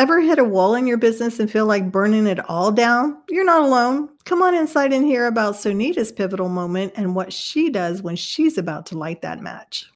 Ever hit a wall in your business and feel like burning it all down? You're not alone. Come on inside and hear about Sonita's pivotal moment and what she does when she's about to light that match.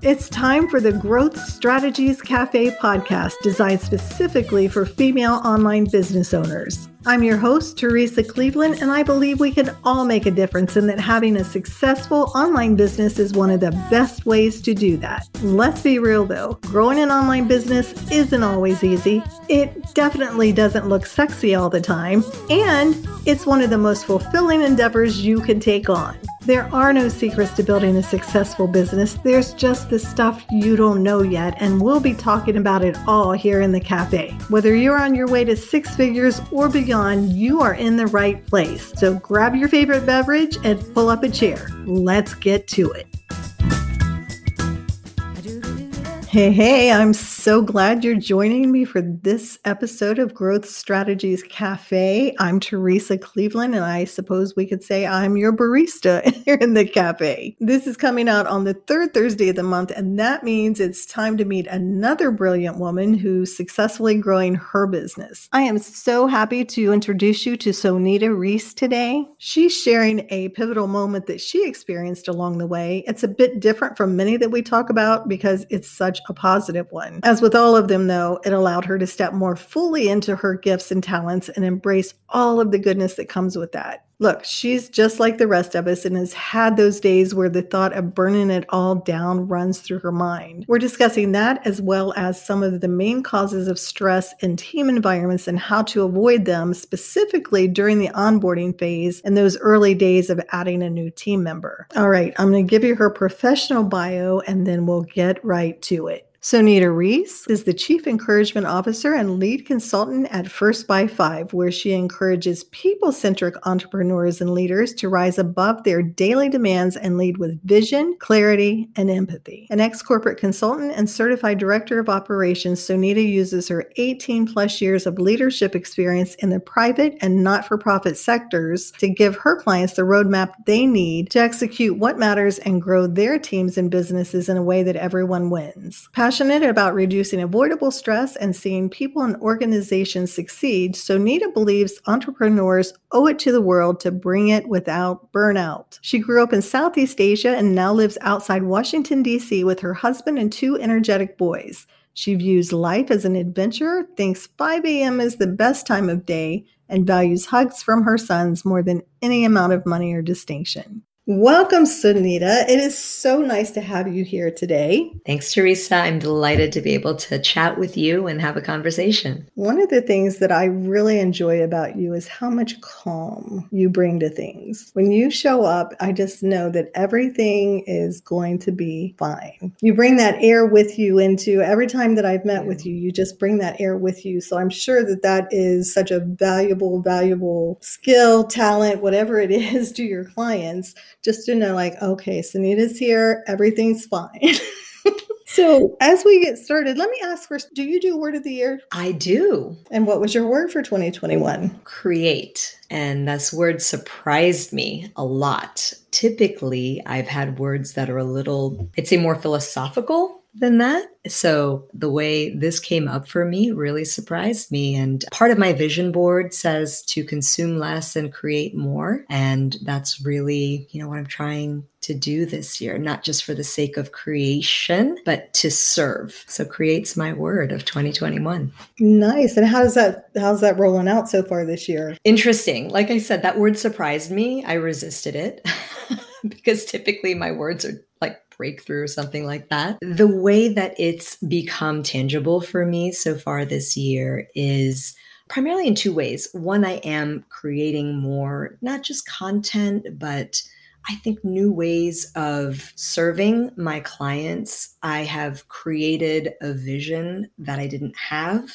It's time for the Growth Strategies Cafe podcast, designed specifically for female online business owners. I'm your host, Teresa Cleveland, and I believe we can all make a difference and that having a successful online business is one of the best ways to do that. Let's be real though, growing an online business isn't always easy. It definitely doesn't look sexy all the time, and it's one of the most fulfilling endeavors you can take on. There are no secrets to building a successful business. There's just the stuff you don't know yet, and we'll be talking about it all here in the cafe. Whether you're on your way to six figures or beyond, you are in the right place. So grab your favorite beverage and pull up a chair. Let's get to it. Hey, hey, I'm so glad you're joining me for this episode of Growth Strategies Cafe. I'm Teresa Cleveland, and I suppose we could say I'm your barista here in the cafe. This is coming out on the third Thursday of the month, and that means it's time to meet another brilliant woman who's successfully growing her business. I am so happy to introduce you to Sonita Reese today. She's sharing a pivotal moment that she experienced along the way. It's a bit different from many that we talk about because it's such a positive one. As with all of them, though, it allowed her to step more fully into her gifts and talents and embrace all of the goodness that comes with that. Look, she's just like the rest of us and has had those days where the thought of burning it all down runs through her mind. We're discussing that as well as some of the main causes of stress in team environments and how to avoid them, specifically during the onboarding phase and those early days of adding a new team member. All right, I'm going to give you her professional bio and then we'll get right to it. Sonita Reese is the Chief Encouragement Officer and Lead Consultant at First by Five, where she encourages people centric entrepreneurs and leaders to rise above their daily demands and lead with vision, clarity, and empathy. An ex corporate consultant and certified director of operations, Sonita uses her 18 plus years of leadership experience in the private and not for profit sectors to give her clients the roadmap they need to execute what matters and grow their teams and businesses in a way that everyone wins passionate about reducing avoidable stress and seeing people and organizations succeed, Sonita believes entrepreneurs owe it to the world to bring it without burnout. She grew up in Southeast Asia and now lives outside Washington, D.C. with her husband and two energetic boys. She views life as an adventure, thinks 5 a.m. is the best time of day, and values hugs from her sons more than any amount of money or distinction. Welcome, Sonita. It is so nice to have you here today. Thanks, Teresa. I'm delighted to be able to chat with you and have a conversation. One of the things that I really enjoy about you is how much calm you bring to things. When you show up, I just know that everything is going to be fine. You bring that air with you into every time that I've met with you, you just bring that air with you. So I'm sure that that is such a valuable, valuable skill, talent, whatever it is to your clients just to know, like, okay, Sonita's here, everything's fine. so, as we get started, let me ask first do you do word of the year? I do. And what was your word for 2021? Create. And this word surprised me a lot. Typically, I've had words that are a little, I'd say more philosophical than that. So the way this came up for me really surprised me. And part of my vision board says to consume less and create more. And that's really, you know, what I'm trying to do this year, not just for the sake of creation, but to serve. So creates my word of 2021. Nice. And how's that how's that rolling out so far this year? Interesting. Like I said, that word surprised me. I resisted it because typically my words are breakthrough or something like that. The way that it's become tangible for me so far this year is primarily in two ways. One, I am creating more, not just content, but I think new ways of serving my clients. I have created a vision that I didn't have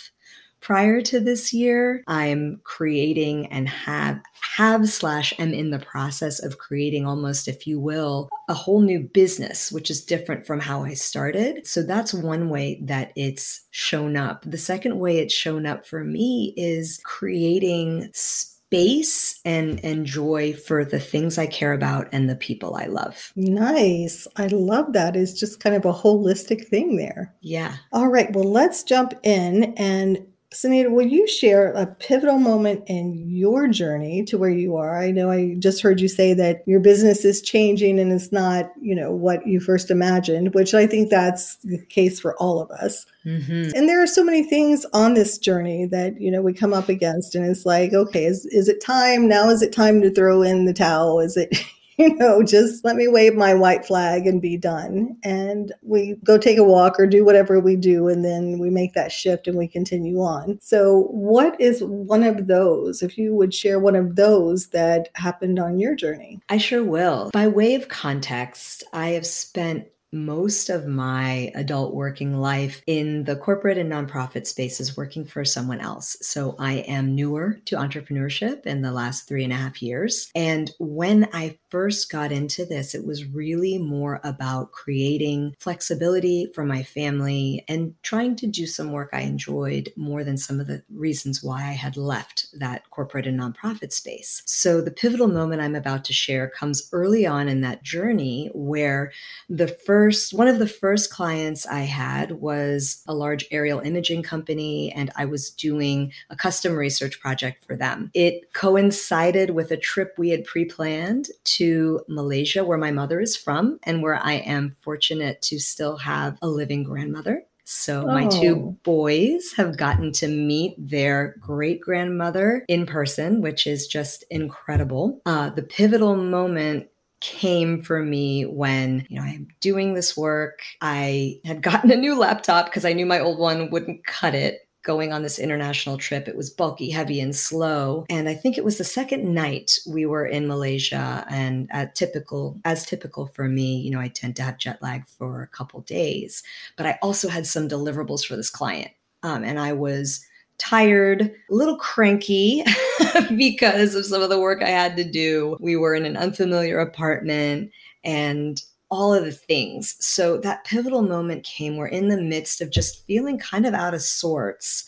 prior to this year. I'm creating and have have slash am in the process of creating almost, if you will, a whole new business, which is different from how I started. So that's one way that it's shown up. The second way it's shown up for me is creating space and and joy for the things I care about and the people I love. Nice. I love that. It's just kind of a holistic thing there. Yeah. All right. Well, let's jump in and Sonita, will you share a pivotal moment in your journey to where you are? I know I just heard you say that your business is changing and it's not, you know, what you first imagined, which I think that's the case for all of us. Mm-hmm. And there are so many things on this journey that, you know, we come up against and it's like, okay, is, is it time? Now is it time to throw in the towel? Is it, you know, just let me wave my white flag and be done. And we go take a walk or do whatever we do. And then we make that shift and we continue on. So, what is one of those, if you would share one of those that happened on your journey? I sure will. By way of context, I have spent most of my adult working life in the corporate and nonprofit spaces working for someone else. So I am newer to entrepreneurship in the last three and a half years. And when I first got into this, it was really more about creating flexibility for my family and trying to do some work I enjoyed more than some of the reasons why I had left that corporate and nonprofit space. So the pivotal moment I'm about to share comes early on in that journey where the first one of the first clients I had was a large aerial imaging company and I was doing a custom research project for them. It coincided with a trip we had pre-planned to Malaysia, where my mother is from, and where I am fortunate to still have a living grandmother. So oh. my two boys have gotten to meet their great grandmother in person, which is just incredible. Uh, the pivotal moment came for me when you know i'm doing this work i had gotten a new laptop because i knew my old one wouldn't cut it going on this international trip. It was bulky, heavy, and slow. And I think it was the second night we were in Malaysia. And at typical, as typical for me, you know, I tend to have jet lag for a couple days. But I also had some deliverables for this client, um, and I was tired, a little cranky because of some of the work I had to do. We were in an unfamiliar apartment and all of the things. So that pivotal moment came We're in the midst of just feeling kind of out of sorts,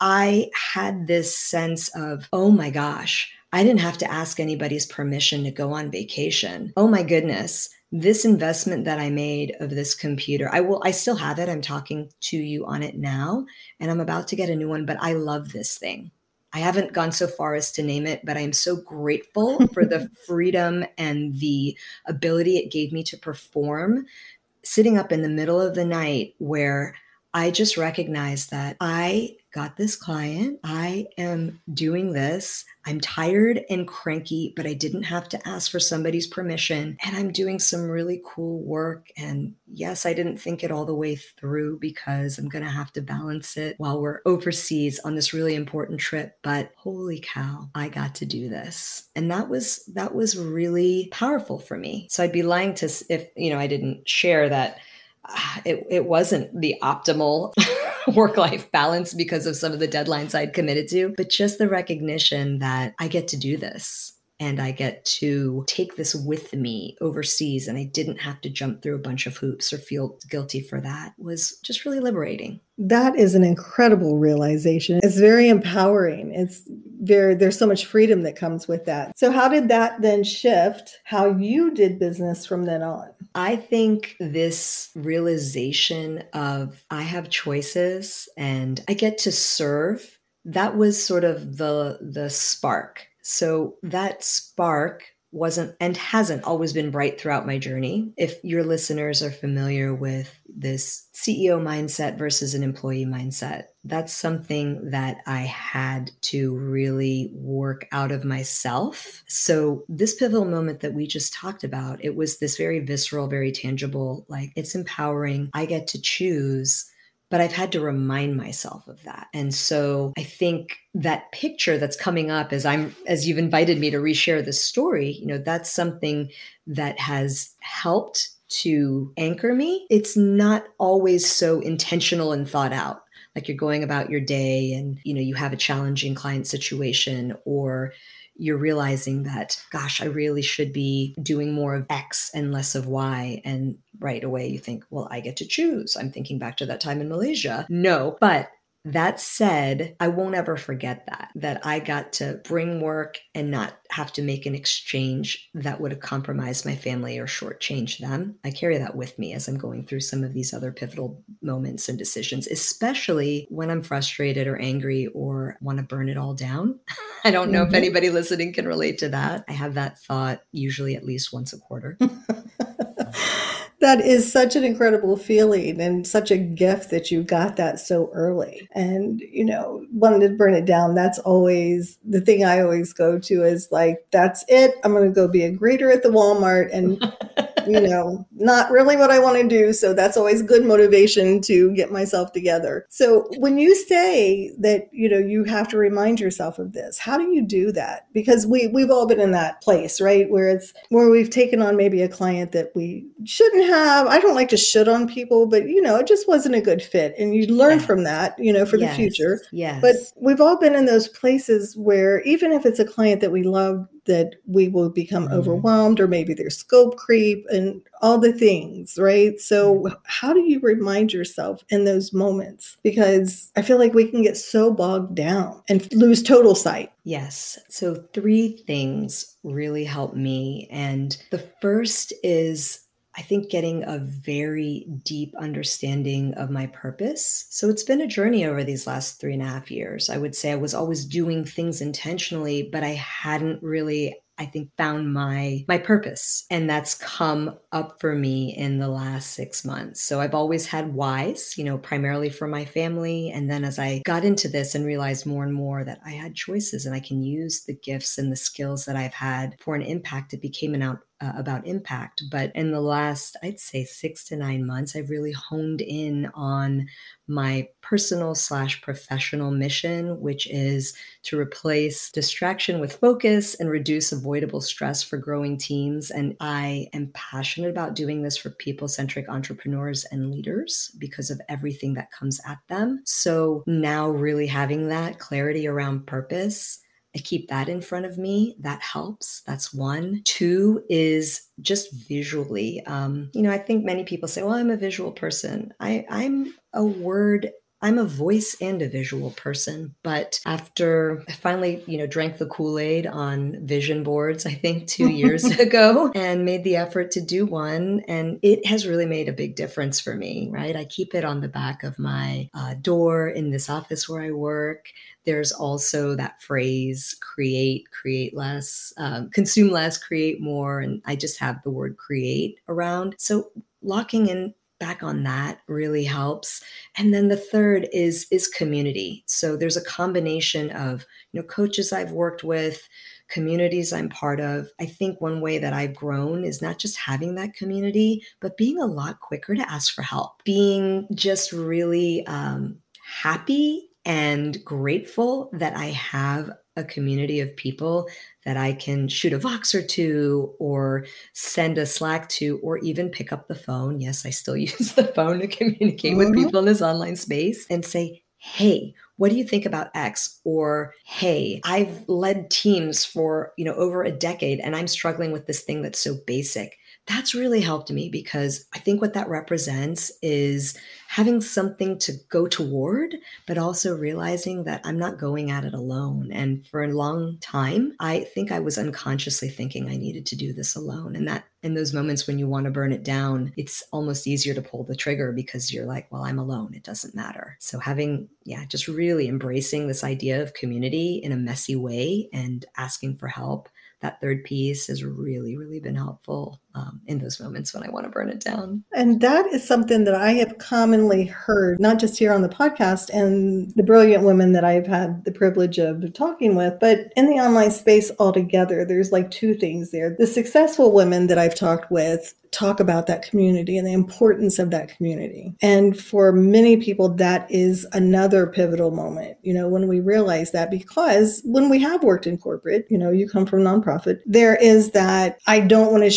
I had this sense of, oh my gosh, I didn't have to ask anybody's permission to go on vacation. Oh my goodness, this investment that I made of this computer, I will, I still have it. I'm talking to you on it now, and I'm about to get a new one, but I love this thing. I haven't gone so far as to name it, but I am so grateful for the freedom and the ability it gave me to perform sitting up in the middle of the night where I just recognized that I got this client. I am doing this. I'm tired and cranky, but I didn't have to ask for somebody's permission. And I'm doing some really cool work. And yes, I didn't think it all the way through because I'm going to have to balance it while we're overseas on this really important trip. But holy cow, I got to do this. And that was, that was really powerful for me. So I'd be lying to, if, you know, I didn't share that it, it wasn't the optimal work life balance because of some of the deadlines I'd committed to, but just the recognition that I get to do this and I get to take this with me overseas and I didn't have to jump through a bunch of hoops or feel guilty for that was just really liberating. That is an incredible realization. It's very empowering. It's very there's so much freedom that comes with that. So how did that then shift how you did business from then on? I think this realization of I have choices and I get to serve that was sort of the the spark. So that spark wasn't and hasn't always been bright throughout my journey. If your listeners are familiar with this CEO mindset versus an employee mindset, that's something that I had to really work out of myself. So, this pivotal moment that we just talked about, it was this very visceral, very tangible, like it's empowering. I get to choose but I've had to remind myself of that. And so I think that picture that's coming up as I'm as you've invited me to reshare this story, you know, that's something that has helped to anchor me. It's not always so intentional and thought out. Like you're going about your day and you know, you have a challenging client situation or you're realizing that, gosh, I really should be doing more of X and less of Y. And right away you think, well, I get to choose. I'm thinking back to that time in Malaysia. No, but That said, I won't ever forget that, that I got to bring work and not have to make an exchange that would have compromised my family or shortchanged them. I carry that with me as I'm going through some of these other pivotal moments and decisions, especially when I'm frustrated or angry or want to burn it all down. I don't know mm-hmm. if anybody listening can relate to that. I have that thought usually at least once a quarter. that is such an incredible feeling and such a gift that you got that so early. And, you know, wanting to burn it down, that's always the thing I always go to is like, that's it. I'm going to go be a greeter at the Walmart and you know, not really what I want to do. So that's always good motivation to get myself together. So when you say that, you know, you have to remind yourself of this, how do you do that? Because we we've all been in that place, right? Where it's where we've taken on maybe a client that we shouldn't have. I don't like to shit on people, but you know, it just wasn't a good fit. And you learn yes. from that, you know, for yes. the future. Yes. But we've all been in those places where even if it's a client that we love that we will become mm-hmm. overwhelmed or maybe there's scope creep and all the things, right? So, how do you remind yourself in those moments? Because I feel like we can get so bogged down and lose total sight. Yes. So, three things really help me. And the first is I think getting a very deep understanding of my purpose. So it's been a journey over these last three and a half years. I would say I was always doing things intentionally, but I hadn't really I think found my my purpose and that's come up for me in the last 6 months. So I've always had whys, you know, primarily for my family and then as I got into this and realized more and more that I had choices and I can use the gifts and the skills that I've had for an impact it became an out uh, about impact. But in the last, I'd say six to nine months, I've really honed in on my personal slash professional mission, which is to replace distraction with focus and reduce avoidable stress for growing teams. And I am passionate about doing this for people centric entrepreneurs and leaders because of everything that comes at them. So now, really having that clarity around purpose I keep that in front of me. That helps. That's one. Two is just visually. Um, you know, I think many people say, well, I'm a visual person. I, I'm a word I'm a voice and a visual person, but after I finally, you know, drank the Kool-Aid on vision boards, I think 2 years ago and made the effort to do one and it has really made a big difference for me, right? I keep it on the back of my uh, door in this office where I work. There's also that phrase create, create less, um, consume less, create more. And I just have the word create around. So locking in back on that really helps. And then the third is is community. So there's a combination of you know coaches i've worked with communities i'm part of. I think one way that i've grown is not just having that community but being a lot quicker to ask for help. Being just really um, happy and grateful that I have a community of people that I can shoot a Voxer to or send a Slack to or even pick up the phone. Yes, I still use the phone to communicate mm-hmm. with people in this online space and say, hey, what do you think about X? Or, hey, I've led teams for, you know, over a decade and I'm struggling with this thing that's so basic that's really helped me because I think what that represents is having something to go toward, but also realizing that I'm not going at it alone. And for a long time, I think I was unconsciously thinking I needed to do this alone. And that in those moments when you want to burn it down, it's almost easier to pull the trigger because you're like, well, I'm alone. It doesn't matter. So having, yeah, just really embracing this idea of community in a messy way and asking for help that third piece has really, really been helpful um, in those moments when I want to burn it down. And that is something that I have commonly heard, not just here on the podcast and the brilliant women that I've had the privilege of talking with, but in the online space altogether. There's like two things there. The successful women that I've talked with talk about that community and the importance of that community. And for many people, that is another pivotal moment, you know, when we realize that because when we have worked in corporate, you know, you come from nonprofit, there is that I don't want to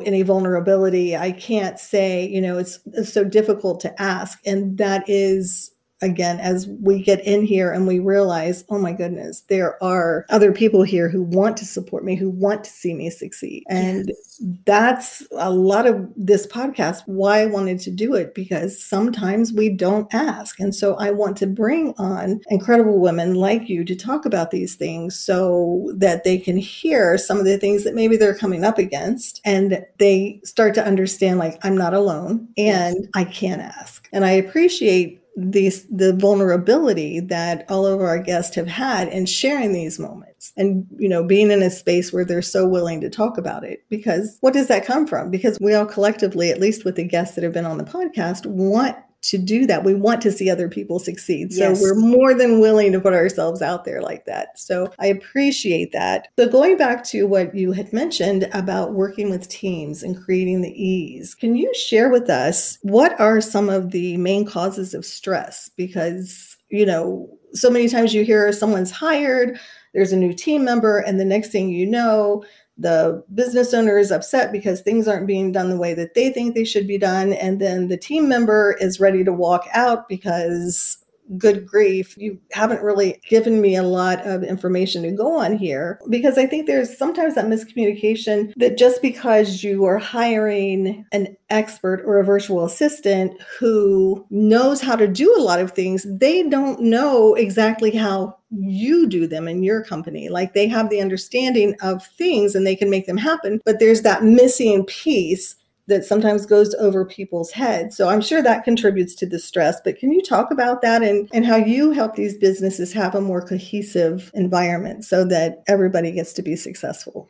any vulnerability. I can't say, you know, it's, it's so difficult to ask. And that is again as we get in here and we realize, oh my goodness, there are other people here who want to support me, who want to see me succeed. And yes. that's a lot of this podcast, why I wanted to do it, because sometimes we don't ask. And so I want to bring on incredible women like you to talk about these things so that they can hear some of the things that maybe they're coming up against and they start to understand like I'm not alone and yes. I can ask. And I appreciate these the vulnerability that all of our guests have had in sharing these moments and you know being in a space where they're so willing to talk about it. Because what does that come from? Because we all collectively at least with the guests that have been on the podcast want to do that. We want to see other people succeed. So yes. we're more than willing to put ourselves out there like that. So I appreciate that. So going back to what you had mentioned about working with teams and creating the ease, can you share with us what are some of the main causes of stress? Because, you know, so many times you hear someone's hired, there's a new team member, and the next thing you know, the business owner is upset because things aren't being done the way that they think they should be done. And then the team member is ready to walk out because good grief, you haven't really given me a lot of information to go on here because I think there's sometimes that miscommunication that just because you are hiring an expert or a virtual assistant who knows how to do a lot of things, they don't know exactly how you do them in your company. Like they have the understanding of things and they can make them happen, but there's that missing piece that sometimes goes over people's heads. So I'm sure that contributes to the stress. But can you talk about that and, and how you help these businesses have a more cohesive environment so that everybody gets to be successful?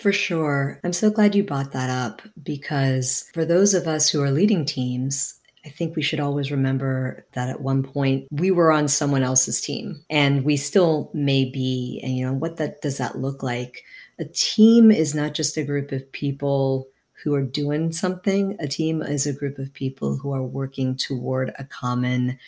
For sure. I'm so glad you brought that up because for those of us who are leading teams, I think we should always remember that at one point we were on someone else's team and we still may be. And, you know, what that does that look like? A team is not just a group of people who are doing something. A team is a group of people who are working toward a common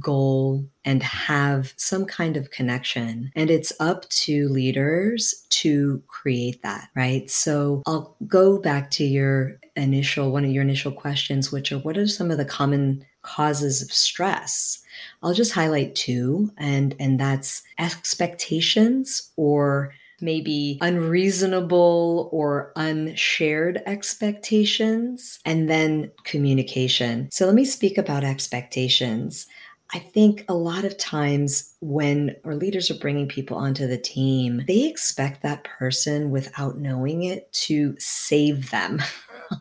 goal and have some kind of connection. And it's up to leaders to create that, right? So I'll go back to your initial, one of your initial questions, which are what are some of the common causes of stress? I'll just highlight two, and, and that's expectations or maybe unreasonable or unshared expectations, and then communication. So let me speak about expectations. I think a lot of times when our leaders are bringing people onto the team, they expect that person without knowing it to save them.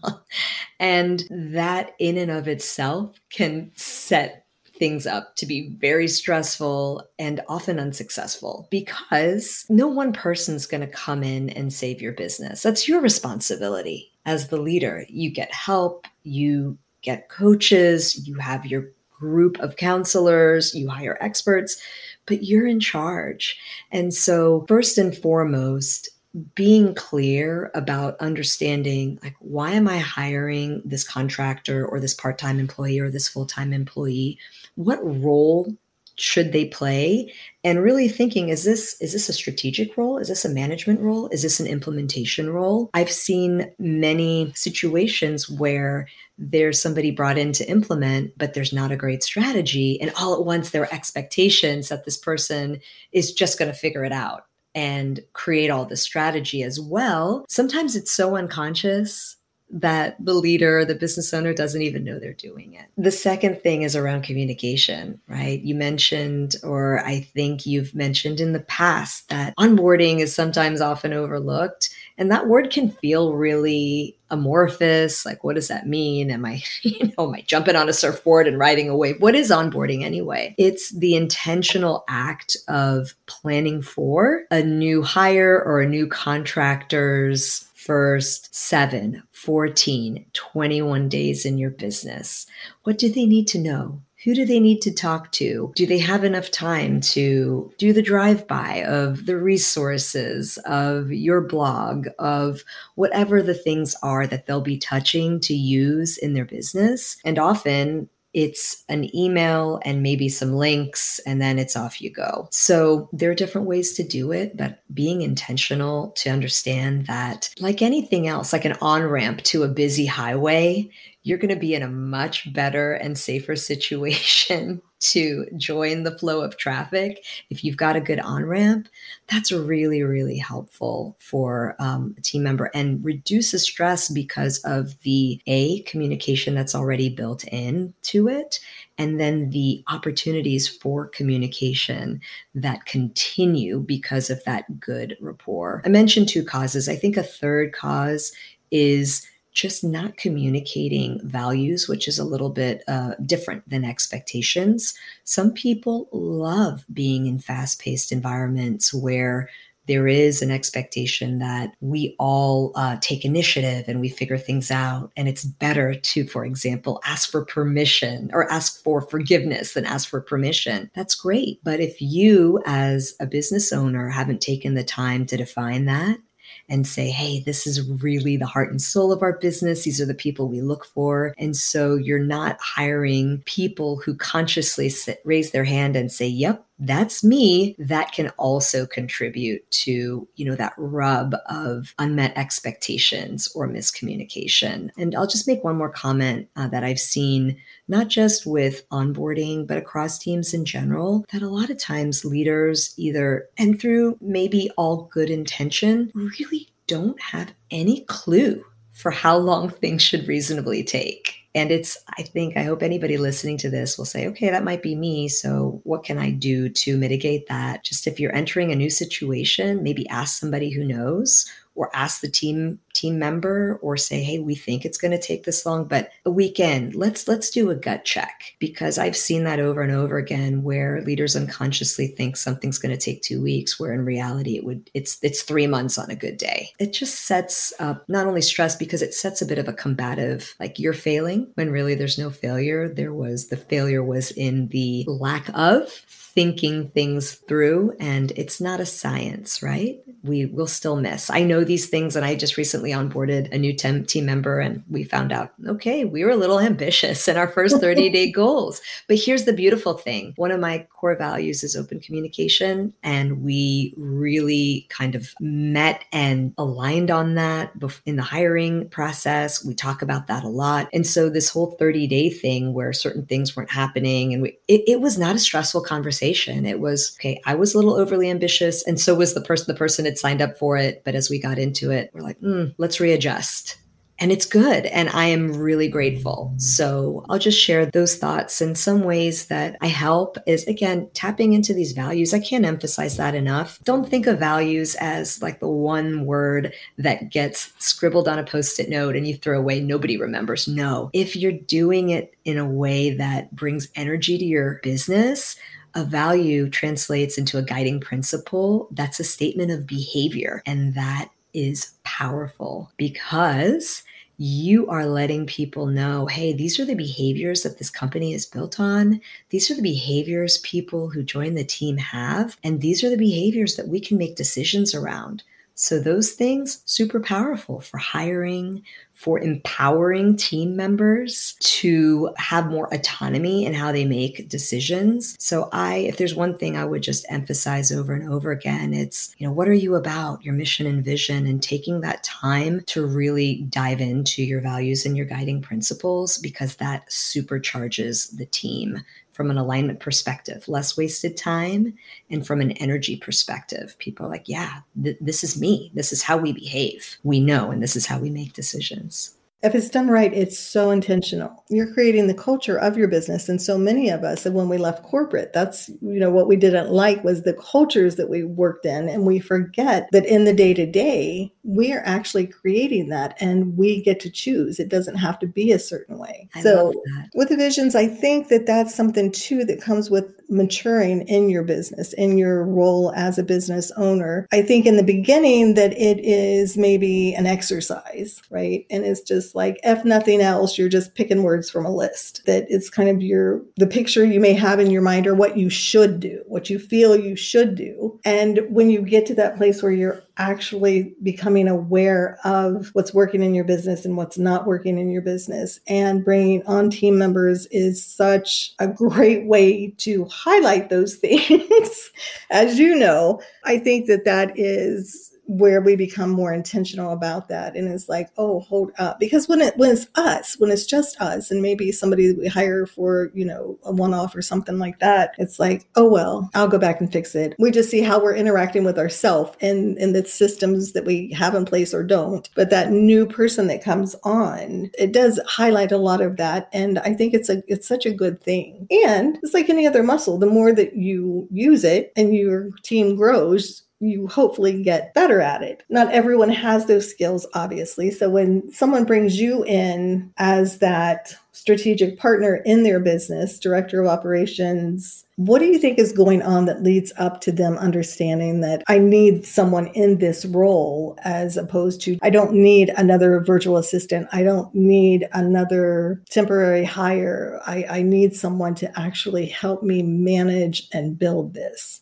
and that in and of itself can set things up to be very stressful and often unsuccessful because no one person's going to come in and save your business. That's your responsibility as the leader. You get help, you get coaches, you have your group of counselors, you hire experts, but you're in charge. And so, first and foremost, being clear about understanding like why am i hiring this contractor or this part-time employee or this full-time employee what role should they play? And really thinking is this is this a strategic role? Is this a management role? Is this an implementation role? I've seen many situations where there's somebody brought in to implement but there's not a great strategy and all at once there are expectations that this person is just going to figure it out and create all the strategy as well. Sometimes it's so unconscious that the leader, the business owner doesn't even know they're doing it. The second thing is around communication, right? You mentioned, or I think you've mentioned in the past, that onboarding is sometimes often overlooked. And that word can feel really amorphous. Like, what does that mean? Am I, you know, am I jumping on a surfboard and riding a wave? What is onboarding anyway? It's the intentional act of planning for a new hire or a new contractor's first 7, 14, 21 days in your business? What do they need to know? Who do they need to talk to? Do they have enough time to do the drive by of the resources, of your blog, of whatever the things are that they'll be touching to use in their business? And often it's an email and maybe some links, and then it's off you go. So there are different ways to do it, but being intentional to understand that, like anything else, like an on ramp to a busy highway, you're going to be in a much better and safer situation to join the flow of traffic if you've got a good on ramp that's really really helpful for um, a team member and reduces stress because of the a communication that's already built in to it and then the opportunities for communication that continue because of that good rapport. I mentioned two causes. I think a third cause is just not communicating values, which is a little bit uh, different than expectations. Some people love being in fast paced environments where there is an expectation that we all uh, take initiative and we figure things out. And it's better to, for example, ask for permission or ask for forgiveness than ask for permission. That's great. But if you, as a business owner, haven't taken the time to define that, and say, hey, this is really the heart and soul of our business. These are the people we look for. And so you're not hiring people who consciously sit, raise their hand and say, yep, that's me that can also contribute to you know that rub of unmet expectations or miscommunication. And i'll just make one more comment uh, that i've seen not just with onboarding but across teams in general that a lot of times leaders either and through maybe all good intention really don't have any clue for how long things should reasonably take and it's, I think, I hope anybody listening to this will say, okay, that might be me. So what can I do to mitigate that? Just if you're entering a new situation, maybe ask somebody who knows or ask the team team member or say hey we think it's going to take this long but a weekend let's let's do a gut check. Because i've seen that over and over again where leaders unconsciously think something's going to take 2 weeks where in reality it would it's it's 3 months on a good day. It just sets up not only stress because it sets a bit of a combative like you're failing when really there's no failure. There was the failure was in the lack of thinking things through and it's not a science right? We will still miss. I know these things and i just recently onboarded a new team, team member and we found out okay we were a little ambitious in our first 30 day goals. But here's the beautiful thing. One of my core values is open communication and we really kind of met and aligned on that in the hiring process. We talk about that a lot. And so this whole 30 day thing where certain things weren't happening and we, it, it was not a stressful conversation conversation. It was, okay, I was a little overly ambitious. And so was the person, the person had signed up for it. But as we got into it, we're like, mm, let's readjust. And it's good. And I am really grateful. So I'll just share those thoughts. In some ways that I help is again, tapping into these values. I can't emphasize that enough. Don't think of values as like the one word that gets scribbled on a post it note and you throw away, nobody remembers. No. If you're doing it in a way that brings energy to your business, a value translates into a guiding principle, that's a statement of behavior. And that is powerful because you are letting people know hey, these are the behaviors that this company is built on. These are the behaviors people who join the team have. And these are the behaviors that we can make decisions around. So, those things, super powerful for hiring, for empowering team members to have more autonomy in how they make decisions. So I if there's one thing I would just emphasize over and over again, it's, you know, what are you about? Your mission and vision and taking that time to really dive into your values and your guiding principles because that supercharges the team from an alignment perspective, less wasted time, and from an energy perspective. People are like, yeah, th- this is me. This is how we behave. We know, and this is how we make decisions if it's done right, it's so intentional. You're creating the culture of your business. And so many of us, when we left corporate, that's, you know, what we didn't like was the cultures that we worked in. And we forget that in the day to day, we are actually creating that and we get to choose. It doesn't have to be a certain way. I so with the visions, I think that that's something too that comes with maturing in your business, in your role as a business owner. I think in the beginning that it is maybe an exercise, right? And it's just like, if nothing else, you're just picking words from a list. That it's kind of your, the picture you may have in your mind or what you should do, what you feel you should do. And when you get to that place where you're actually becoming aware of what's working in your business and what's not working in your business. And bringing on team members is such a great way to highlight those things as you know. I think that that is where we become more intentional about that and it's like oh hold up. Because when it when it's us when it's just us and maybe somebody that we hire for you know a one-off or something like that it's like oh well i'll go back and fix it. We just see how we're interacting with ourselves and and the systems that we have in place or don't. But that new person that comes on it does highlight a lot of that and i think it's a it's such a good thing. And it's like any other muscle the more that you use it and your team grows you hopefully get better at it. Not everyone has those skills, obviously. So when someone brings you in as that strategic partner in their business, director of operations, what do you think is going on that leads up to them understanding that I need someone in this role as opposed to I don't need another virtual assistant. I don't need another temporary hire. I, I need someone to actually help me manage and build this.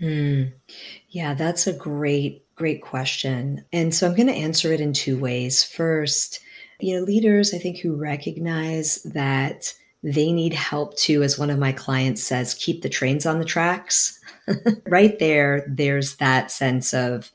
Mm. Yeah, that's a great, great question. And so I'm going to answer it in two ways. First, you know, leaders, I think, who recognize that they need help too, as one of my clients says, keep the trains on the tracks. right there, there's that sense of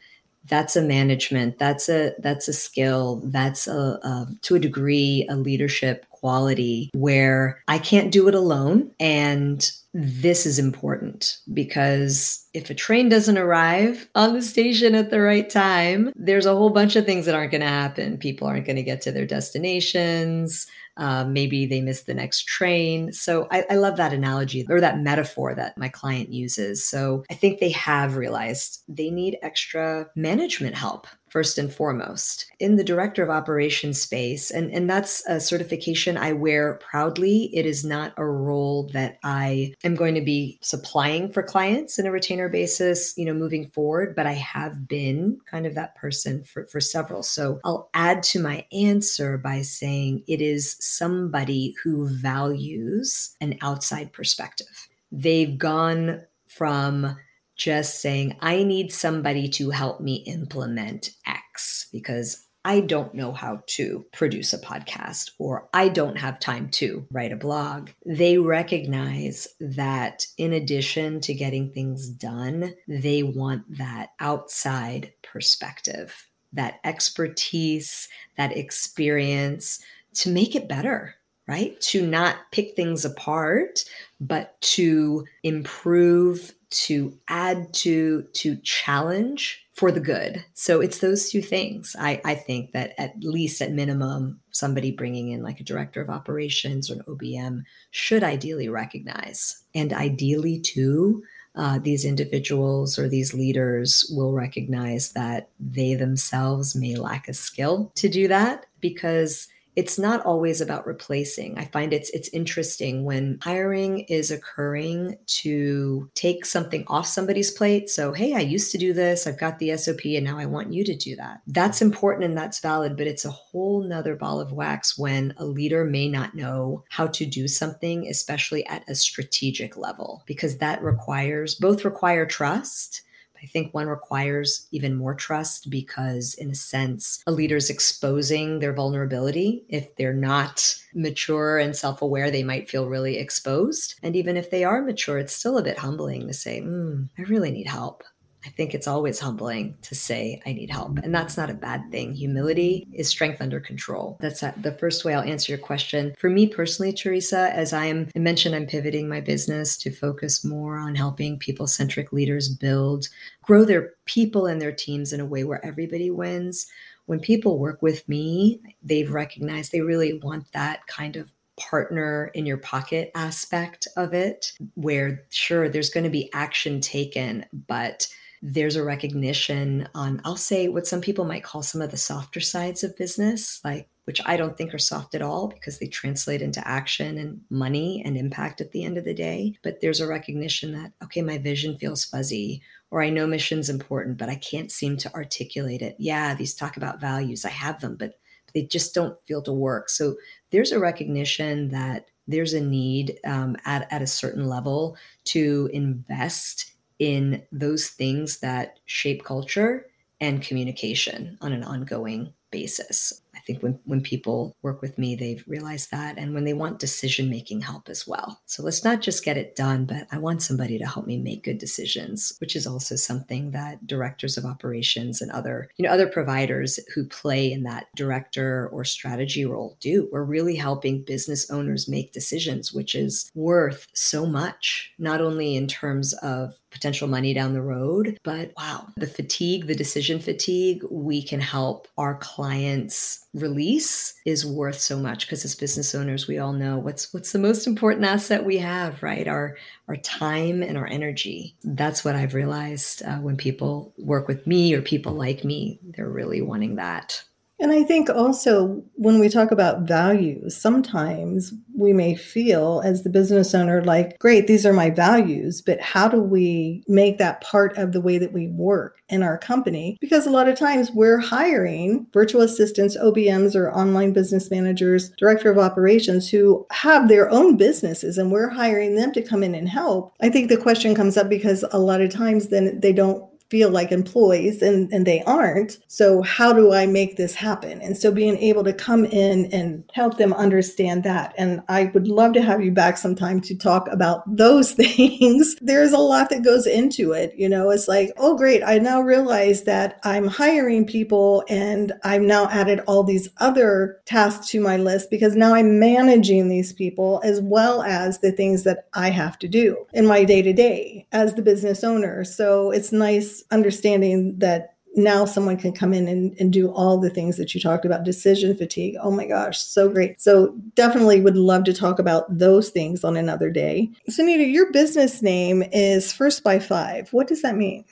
that's a management, that's a that's a skill, that's a, a to a degree a leadership quality where I can't do it alone and this is important because if a train doesn't arrive on the station at the right time, there's a whole bunch of things that aren't going to happen. People aren't going to get to their destinations. Uh, maybe they miss the next train. So I, I love that analogy or that metaphor that my client uses. So I think they have realized they need extra management help first and foremost. In the director of operations space, and, and that's a certification I wear proudly. It is not a role that I am going to be supplying for clients in a retainer basis, you know, moving forward, but I have been kind of that person for, for several. So I'll add to my answer by saying it is somebody who values an outside perspective. They've gone from just saying, I need somebody to help me implement X because I don't know how to produce a podcast or I don't have time to write a blog. They recognize that in addition to getting things done, they want that outside perspective, that expertise, that experience to make it better right? To not pick things apart, but to improve, to add to, to challenge for the good. So it's those two things. I, I think that at least at minimum, somebody bringing in like a director of operations or an OBM should ideally recognize. And ideally, too, uh, these individuals or these leaders will recognize that they themselves may lack a skill to do that because it's not always about replacing. I find it's it's interesting when hiring is occurring to take something off somebody's plate. So, hey, I used to do this, I've got the SOP, and now I want you to do that. That's important and that's valid, but it's a whole nother ball of wax when a leader may not know how to do something, especially at a strategic level, because that requires both require trust I think one requires even more trust because, in a sense, a leader's exposing their vulnerability. If they're not mature and self aware, they might feel really exposed. And even if they are mature, it's still a bit humbling to say, mm, I really need help. I think it's always humbling to say, I need help. And that's not a bad thing. Humility is strength under control. That's the first way I'll answer your question. For me personally, Teresa, as I am, I mentioned, I'm pivoting my business to focus more on helping people centric leaders build, grow their people and their teams in a way where everybody wins. When people work with me, they've recognized they really want that kind of partner in your pocket aspect of it, where sure, there's going to be action taken, but there's a recognition on, I'll say, what some people might call some of the softer sides of business, like which I don't think are soft at all because they translate into action and money and impact at the end of the day. But there's a recognition that, okay, my vision feels fuzzy, or I know mission's important, but I can't seem to articulate it. Yeah, these talk about values, I have them, but they just don't feel to work. So there's a recognition that there's a need um, at, at a certain level to invest in those things that shape culture and communication on an ongoing basis I think when, when people work with me, they've realized that. And when they want decision making help as well. So let's not just get it done, but I want somebody to help me make good decisions, which is also something that directors of operations and other, you know, other providers who play in that director or strategy role do. We're really helping business owners make decisions, which is worth so much, not only in terms of potential money down the road. But wow, the fatigue, the decision fatigue, we can help our clients release is worth so much because as business owners we all know what's what's the most important asset we have right our our time and our energy that's what i've realized uh, when people work with me or people like me they're really wanting that and I think also when we talk about values, sometimes we may feel as the business owner like, great, these are my values, but how do we make that part of the way that we work in our company? Because a lot of times we're hiring virtual assistants, OBMs, or online business managers, director of operations who have their own businesses and we're hiring them to come in and help. I think the question comes up because a lot of times then they don't feel like employees and, and they aren't. So, how do I make this happen? And so, being able to come in and help them understand that. And I would love to have you back sometime to talk about those things. There's a lot that goes into it. You know, it's like, oh, great. I now realize that I'm hiring people and I've now added all these other tasks to my list because now I'm managing these people as well as the things that I have to do in my day to day as the business owner. So, it's nice understanding that now someone can come in and, and do all the things that you talked about decision fatigue. Oh my gosh so great. So definitely would love to talk about those things on another day. Sonita your business name is first by five. What does that mean?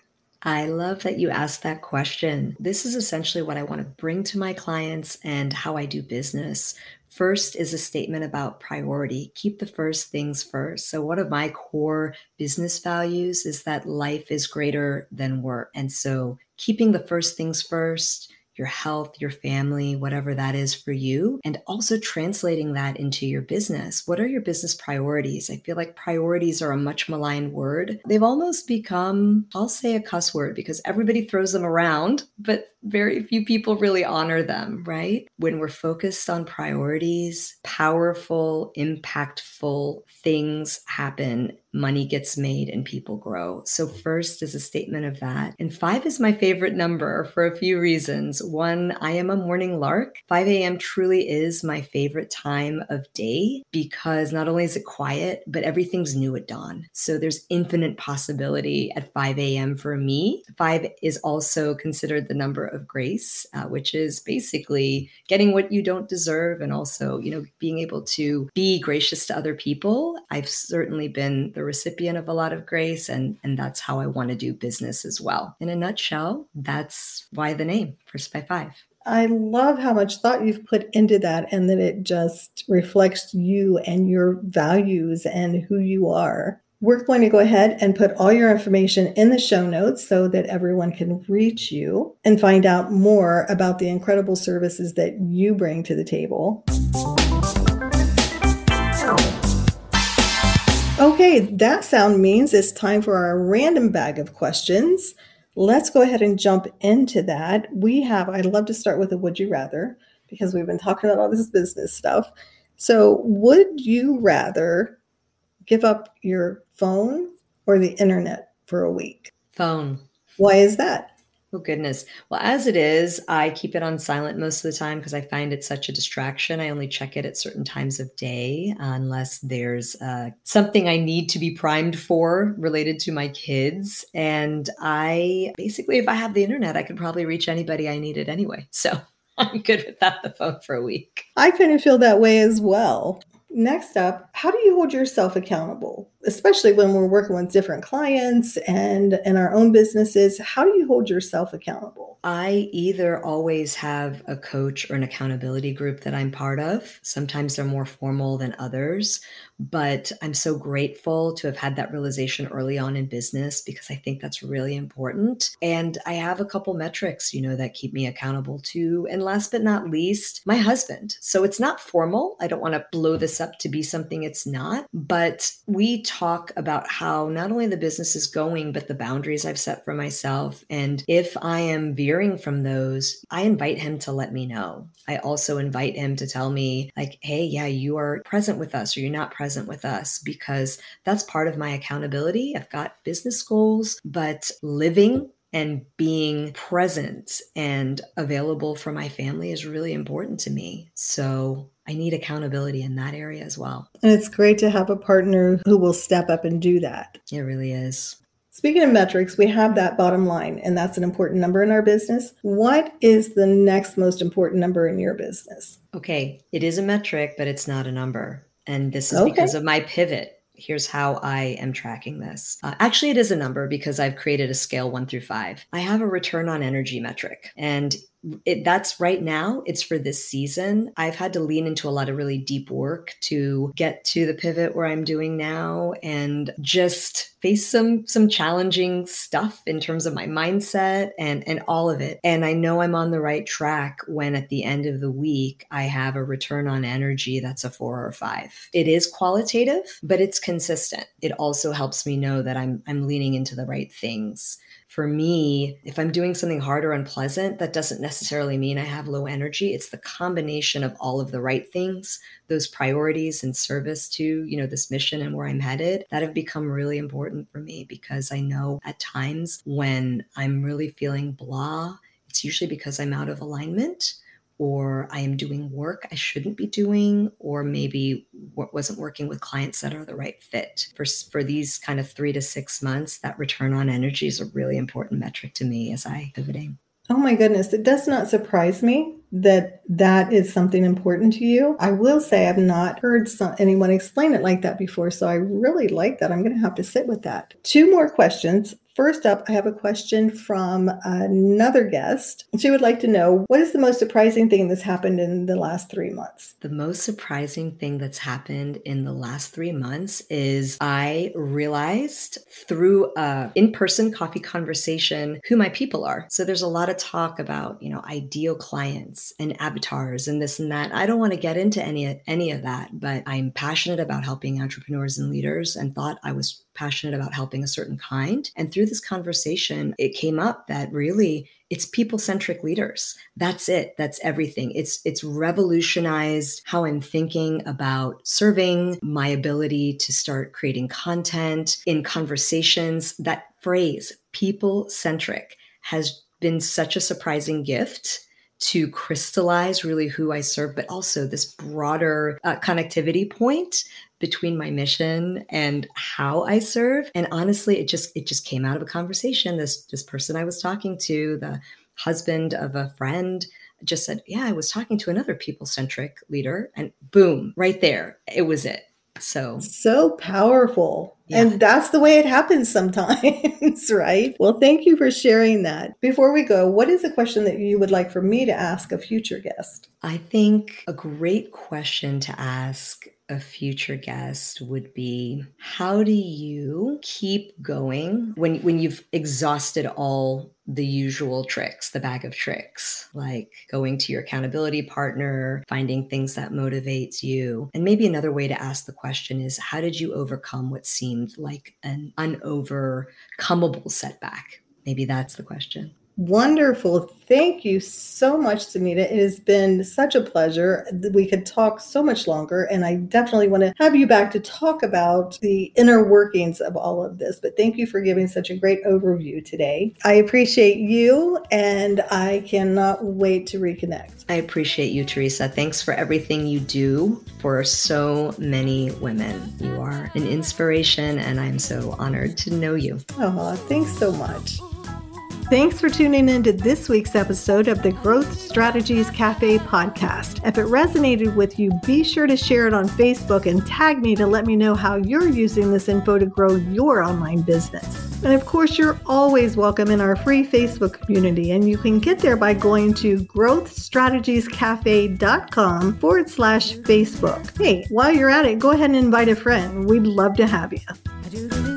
I love that you asked that question. This is essentially what I want to bring to my clients and how I do business. First is a statement about priority. Keep the first things first. So, one of my core business values is that life is greater than work. And so, keeping the first things first, your health, your family, whatever that is for you, and also translating that into your business. What are your business priorities? I feel like priorities are a much maligned word. They've almost become, I'll say a cuss word because everybody throws them around, but very few people really honor them, right? When we're focused on priorities, powerful, impactful things happen money gets made and people grow. So, first is a statement of that. And five is my favorite number for a few reasons. One, I am a morning lark. 5 a.m. truly is my favorite time of day because not only is it quiet, but everything's new at dawn. So, there's infinite possibility at 5 a.m. for me. Five is also considered the number of grace, uh, which is basically getting what you don't deserve and also, you know, being able to be gracious to other people. I've certainly been the recipient of a lot of grace and and that's how I want to do business as well. In a nutshell, that's why the name First by 5. I love how much thought you've put into that and that it just reflects you and your values and who you are. We're going to go ahead and put all your information in the show notes so that everyone can reach you and find out more about the incredible services that you bring to the table. Okay, that sound means it's time for our random bag of questions. Let's go ahead and jump into that. We have, I'd love to start with a would you rather because we've been talking about all this business stuff. So, would you rather give up your phone or the internet for a week? Phone. Why is that? Oh, goodness. Well, as it is, I keep it on silent most of the time because I find it such a distraction. I only check it at certain times of day unless there's uh, something I need to be primed for related to my kids. And I basically, if I have the internet, I could probably reach anybody I needed anyway. So I'm good without the phone for a week. I kind of feel that way as well. Next up, how do you hold yourself accountable, especially when we're working with different clients and in our own businesses? How do you hold yourself accountable? I either always have a coach or an accountability group that I'm part of. Sometimes they're more formal than others, but I'm so grateful to have had that realization early on in business because I think that's really important. And I have a couple metrics, you know, that keep me accountable to. And last but not least, my husband. So it's not formal. I don't want to blow this up to be something it's not, but we talk about how not only the business is going, but the boundaries I've set for myself. And if I am veering from those, I invite him to let me know. I also invite him to tell me, like, hey, yeah, you are present with us or you're not present with us, because that's part of my accountability. I've got business goals, but living and being present and available for my family is really important to me. So I need accountability in that area as well. And it's great to have a partner who will step up and do that. It really is. Speaking of metrics, we have that bottom line, and that's an important number in our business. What is the next most important number in your business? Okay, it is a metric, but it's not a number. And this is okay. because of my pivot. Here's how I am tracking this. Uh, actually, it is a number because I've created a scale one through five. I have a return on energy metric, and it, that's right now it's for this season. I've had to lean into a lot of really deep work to get to the pivot where i'm doing now and just face some some challenging stuff in terms of my mindset and and all of it. And i know i'm on the right track when at the end of the week i have a return on energy that's a 4 or 5 it is qualitative but it's consistent. It also helps me know that i'm i'm leaning into the right things for me, if I'm doing something hard or unpleasant, that doesn't necessarily mean I have low energy. It's the combination of all of the right things, those priorities and service to, you know, this mission and where I'm headed that have become really important for me because I know at times when I'm really feeling blah, it's usually because I'm out of alignment or I am doing work I shouldn't be doing, or maybe wasn't working with clients that are the right fit. For, for these kind of three to six months, that return on energy is a really important metric to me as I pivoting. Oh my goodness, it does not surprise me that that is something important to you. I will say I've not heard some, anyone explain it like that before, so I really like that. I'm going to have to sit with that. Two more questions. First up, I have a question from another guest. She would like to know what is the most surprising thing that's happened in the last three months? The most surprising thing that's happened in the last three months is I realized through a in-person coffee conversation who my people are. So there's a lot of talk about, you know, ideal clients and avatars and this and that. I don't want to get into any any of that, but I'm passionate about helping entrepreneurs and leaders and thought I was passionate about helping a certain kind. And through this conversation, it came up that really it's people-centric leaders. That's it. That's everything. It's it's revolutionized how I'm thinking about serving, my ability to start creating content in conversations. That phrase, people-centric, has been such a surprising gift to crystallize really who I serve, but also this broader uh, connectivity point between my mission and how I serve. And honestly, it just it just came out of a conversation. This this person I was talking to, the husband of a friend, just said, "Yeah, I was talking to another people-centric leader." And boom, right there, it was it. So so powerful. Yeah. And that's the way it happens sometimes, right? Well, thank you for sharing that. Before we go, what is a question that you would like for me to ask a future guest? I think a great question to ask a future guest would be how do you keep going when when you've exhausted all the usual tricks the bag of tricks like going to your accountability partner finding things that motivates you? And maybe another way to ask the question is how did you overcome what seemed like an unovercomable setback? Maybe that's the question Wonderful. Thank you so much, Sonita. It has been such a pleasure. We could talk so much longer, and I definitely want to have you back to talk about the inner workings of all of this. But thank you for giving such a great overview today. I appreciate you, and I cannot wait to reconnect. I appreciate you, Teresa. Thanks for everything you do for so many women. You are an inspiration, and I'm so honored to know you. Oh, thanks so much. Thanks for tuning in to this week's episode of the Growth Strategies Cafe podcast. If it resonated with you, be sure to share it on Facebook and tag me to let me know how you're using this info to grow your online business. And of course, you're always welcome in our free Facebook community, and you can get there by going to growthstrategiescafe.com forward slash Facebook. Hey, while you're at it, go ahead and invite a friend. We'd love to have you.